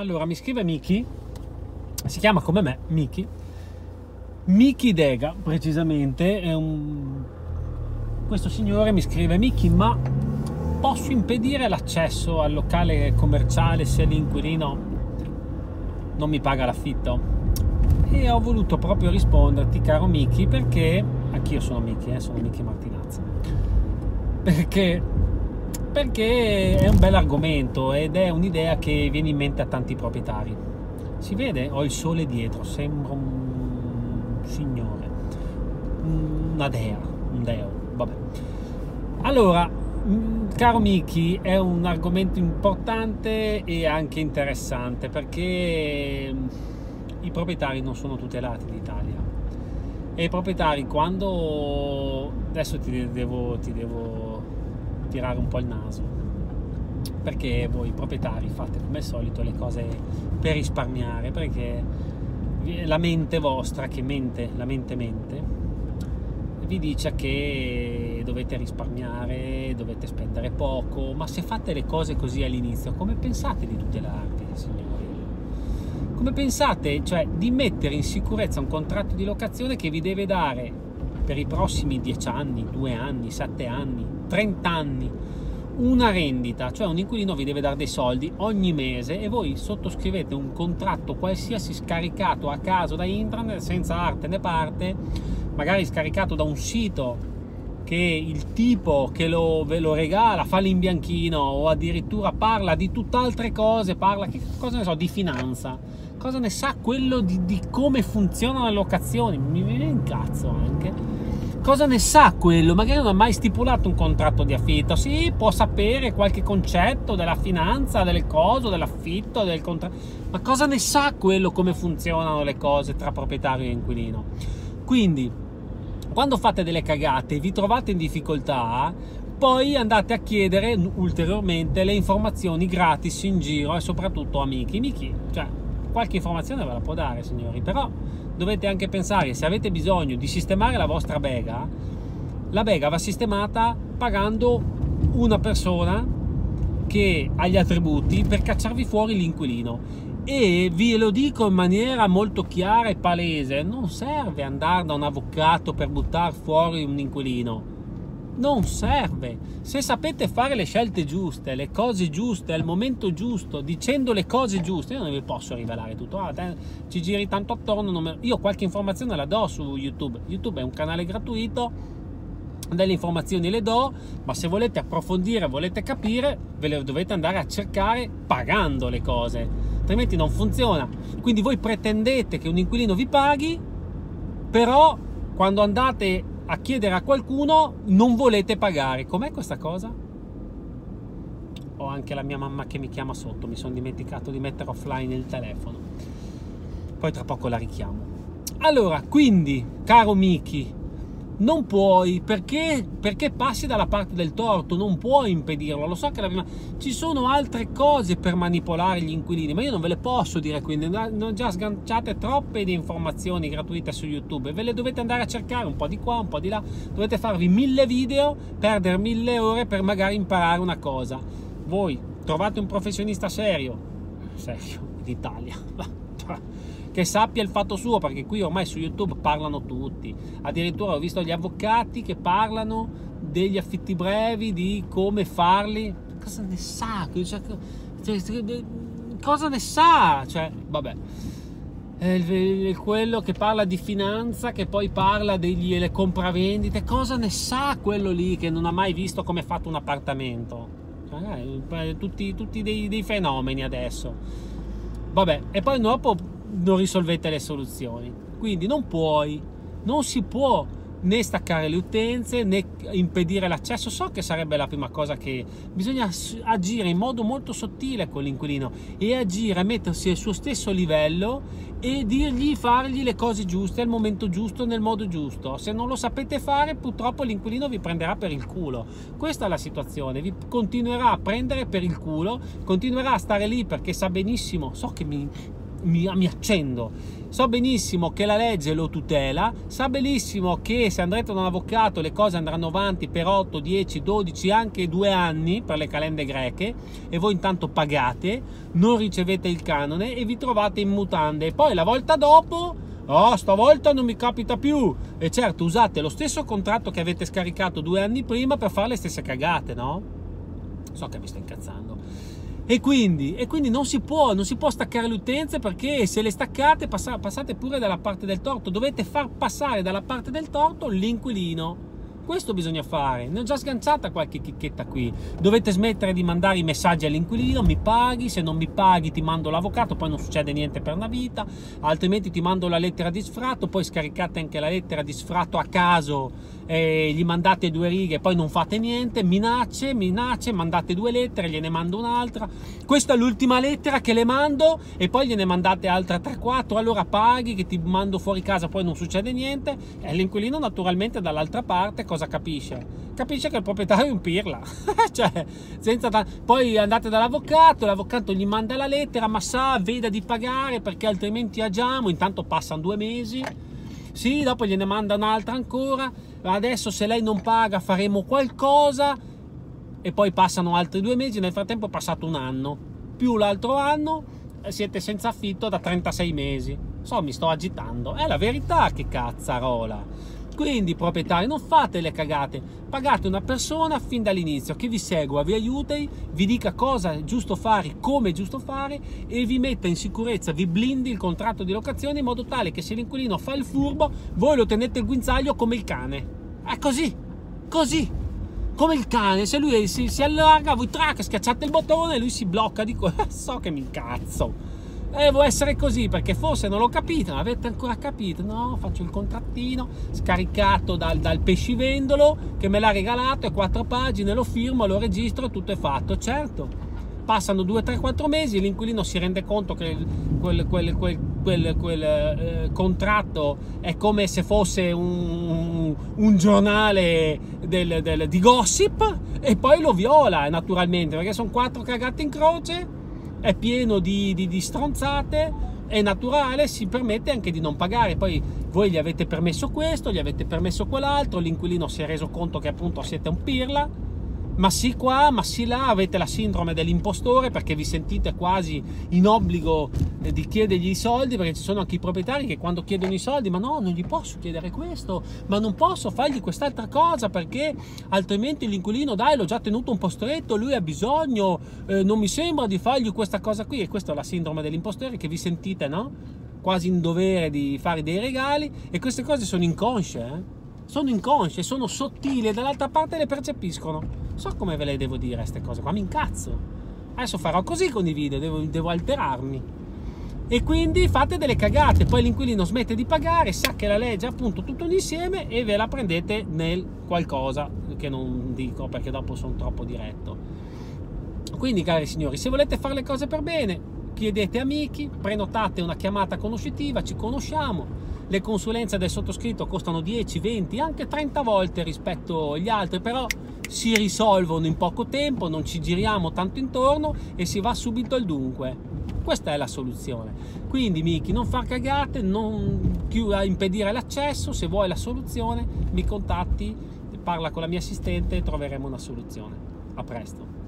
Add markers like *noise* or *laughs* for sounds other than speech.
Allora, mi scrive Miki, si chiama come me, Miki. Miki Dega, precisamente, è un... questo signore mi scrive Miki, ma posso impedire l'accesso al locale commerciale se l'inquilino non mi paga l'affitto? E ho voluto proprio risponderti, caro Miki, perché anch'io sono Miki, eh, sono Miki Martinazzi. Perché perché è un bel argomento ed è un'idea che viene in mente a tanti proprietari. Si vede, ho il sole dietro, sembra un signore, una dea, un deo, vabbè. Allora, mm, caro Miki, è un argomento importante e anche interessante perché mm, i proprietari non sono tutelati in Italia e i proprietari quando adesso ti devo, ti devo tirare un po' il naso. Perché voi proprietari fate come al solito le cose per risparmiare perché la mente vostra che mente la mente mente vi dice che dovete risparmiare dovete spendere poco ma se fate le cose così all'inizio come pensate di tutelarvi signori? Come pensate cioè di mettere in sicurezza un contratto di locazione che vi deve dare per i prossimi 10 anni, 2 anni, 7 anni, 30 anni una rendita, cioè un inquilino vi deve dare dei soldi ogni mese e voi sottoscrivete un contratto qualsiasi scaricato a caso da internet senza arte né parte, magari scaricato da un sito che il tipo che lo, ve lo regala fa l'imbianchino o addirittura parla di tutt'altre cose, parla che cosa ne so, di finanza. Cosa ne sa quello di, di come funzionano le locazioni? Mi viene in cazzo anche cosa ne sa quello? Magari non ha mai stipulato un contratto di affitto. Sì, può sapere qualche concetto della finanza, delle cose, dell'affitto, del contratto. Ma cosa ne sa quello come funzionano le cose tra proprietario e inquilino? Quindi, quando fate delle cagate e vi trovate in difficoltà, poi andate a chiedere ulteriormente le informazioni gratis in giro e soprattutto amici. Amici, cioè, qualche informazione ve la può dare, signori, però dovete anche pensare se avete bisogno di sistemare la vostra bega, la bega va sistemata pagando una persona che ha gli attributi per cacciarvi fuori l'inquilino. E vi lo dico in maniera molto chiara e palese, non serve andare da un avvocato per buttare fuori un inquilino non serve. Se sapete fare le scelte giuste, le cose giuste, al momento giusto, dicendo le cose giuste, io non vi posso rivelare tutto. Ah, te, ci giri tanto attorno. Me... Io qualche informazione la do su YouTube. YouTube è un canale gratuito. Delle informazioni le do, ma se volete approfondire, volete capire, ve le dovete andare a cercare pagando le cose, altrimenti non funziona. Quindi voi pretendete che un inquilino vi paghi, però quando andate a chiedere a qualcuno non volete pagare. Com'è questa cosa? Ho anche la mia mamma che mi chiama sotto, mi sono dimenticato di mettere offline il telefono. Poi tra poco la richiamo. Allora, quindi, caro Miki, non puoi perché, perché passi dalla parte del torto, non puoi impedirlo. Lo so che la prima... ci sono altre cose per manipolare gli inquilini, ma io non ve le posso dire quindi. Non già sganciate troppe di informazioni gratuite su YouTube, ve le dovete andare a cercare un po' di qua, un po' di là. Dovete farvi mille video, perdere mille ore per magari imparare una cosa. Voi trovate un professionista serio, serio, d'Italia *laughs* che sappia il fatto suo, perché qui ormai su YouTube parlano tutti. Addirittura ho visto gli avvocati che parlano degli affitti brevi, di come farli. Cosa ne sa? Cioè, cioè, cosa ne sa? Cioè, vabbè. È quello che parla di finanza, che poi parla delle compravendite, cosa ne sa quello lì che non ha mai visto come è fatto un appartamento? Cioè, tutti, tutti dei, dei fenomeni adesso. Vabbè, e poi dopo non risolvete le soluzioni. Quindi non puoi, non si può né staccare le utenze né impedire l'accesso. So che sarebbe la prima cosa che bisogna agire in modo molto sottile con l'inquilino e agire, mettersi al suo stesso livello e dirgli fargli le cose giuste al momento giusto, nel modo giusto. Se non lo sapete fare, purtroppo l'inquilino vi prenderà per il culo. Questa è la situazione, vi continuerà a prendere per il culo, continuerà a stare lì perché sa benissimo, so che mi mi, mi accendo. So benissimo che la legge lo tutela, sa benissimo che se andrete da un avvocato le cose andranno avanti per 8, 10, 12, anche 2 anni per le calende greche e voi intanto pagate, non ricevete il canone e vi trovate in mutande. E poi la volta dopo Oh, stavolta non mi capita più. E certo, usate lo stesso contratto che avete scaricato due anni prima per fare le stesse cagate, no? So che mi sto incazzando. E quindi, e quindi non, si può, non si può staccare le utenze perché se le staccate passate pure dalla parte del torto. Dovete far passare dalla parte del torto l'inquilino questo bisogna fare. Ne ho già sganciata qualche chicchetta qui. Dovete smettere di mandare i messaggi all'inquilino, mi paghi, se non mi paghi ti mando l'avvocato, poi non succede niente per una vita, altrimenti ti mando la lettera di sfratto, poi scaricate anche la lettera di sfratto a caso, e gli mandate due righe, poi non fate niente, minacce, minacce, mandate due lettere, gliene mando un'altra. Questa è l'ultima lettera che le mando e poi gliene mandate altre 3-4, allora paghi che ti mando fuori casa, poi non succede niente. E l'inquilino naturalmente dall'altra parte cosa capisce? Capisce che il proprietario è un pirla, *laughs* cioè, senza ta- poi andate dall'avvocato, l'avvocato gli manda la lettera, ma sa, veda di pagare perché altrimenti agiamo, intanto passano due mesi, sì, dopo gliene manda un'altra ancora, adesso se lei non paga faremo qualcosa e poi passano altri due mesi, nel frattempo è passato un anno, più l'altro anno siete senza affitto da 36 mesi. So, mi sto agitando. È la verità che cazzarola. Quindi, proprietari, non fate le cagate, pagate una persona fin dall'inizio che vi segua, vi aiuti, vi dica cosa è giusto fare, come è giusto fare e vi metta in sicurezza, vi blindi il contratto di locazione in modo tale che se l'inquilino fa il furbo, voi lo tenete il guinzaglio come il cane. È così, così come il cane, se lui si, si allarga, voi track, schiacciate il bottone, lui si blocca di qua. *laughs* so che mi incazzo. Devo essere così perché forse non l'ho capito, non avete ancora capito? No, faccio il contrattino scaricato dal, dal pescivendolo che me l'ha regalato, è quattro pagine, lo firmo, lo registro, tutto è fatto. Certo, passano 2, 3, 4 mesi, l'inquilino si rende conto che quel, quel, quel, quel, quel eh, contratto è come se fosse un, un giornale del, del, di gossip e poi lo viola naturalmente perché sono quattro cagate in croce è pieno di, di, di stronzate, è naturale, si permette anche di non pagare. Poi voi gli avete permesso questo, gli avete permesso quell'altro, l'inquilino si è reso conto che appunto siete un pirla ma sì qua, ma sì là, avete la sindrome dell'impostore perché vi sentite quasi in obbligo eh, di chiedergli i soldi perché ci sono anche i proprietari che quando chiedono i soldi, ma no, non gli posso chiedere questo, ma non posso fargli quest'altra cosa perché altrimenti l'inquilino, dai, l'ho già tenuto un po' stretto, lui ha bisogno, eh, non mi sembra di fargli questa cosa qui e questa è la sindrome dell'impostore che vi sentite, no? Quasi in dovere di fare dei regali e queste cose sono inconsce, eh? Sono inconsce, sono sottili e dall'altra parte le percepiscono. So come ve le devo dire queste cose qua, mi incazzo. Adesso farò così con i video, devo, devo alterarmi. E quindi fate delle cagate, poi l'inquilino smette di pagare, sa che la legge appunto tutto insieme e ve la prendete nel qualcosa che non dico perché dopo sono troppo diretto. Quindi cari signori, se volete fare le cose per bene, chiedete amici, prenotate una chiamata conoscitiva, ci conosciamo, le consulenze del sottoscritto costano 10, 20, anche 30 volte rispetto agli altri, però si risolvono in poco tempo, non ci giriamo tanto intorno e si va subito al dunque. Questa è la soluzione. Quindi, Miki, non far cagate, non impedire l'accesso. Se vuoi la soluzione, mi contatti, parla con la mia assistente e troveremo una soluzione. A presto.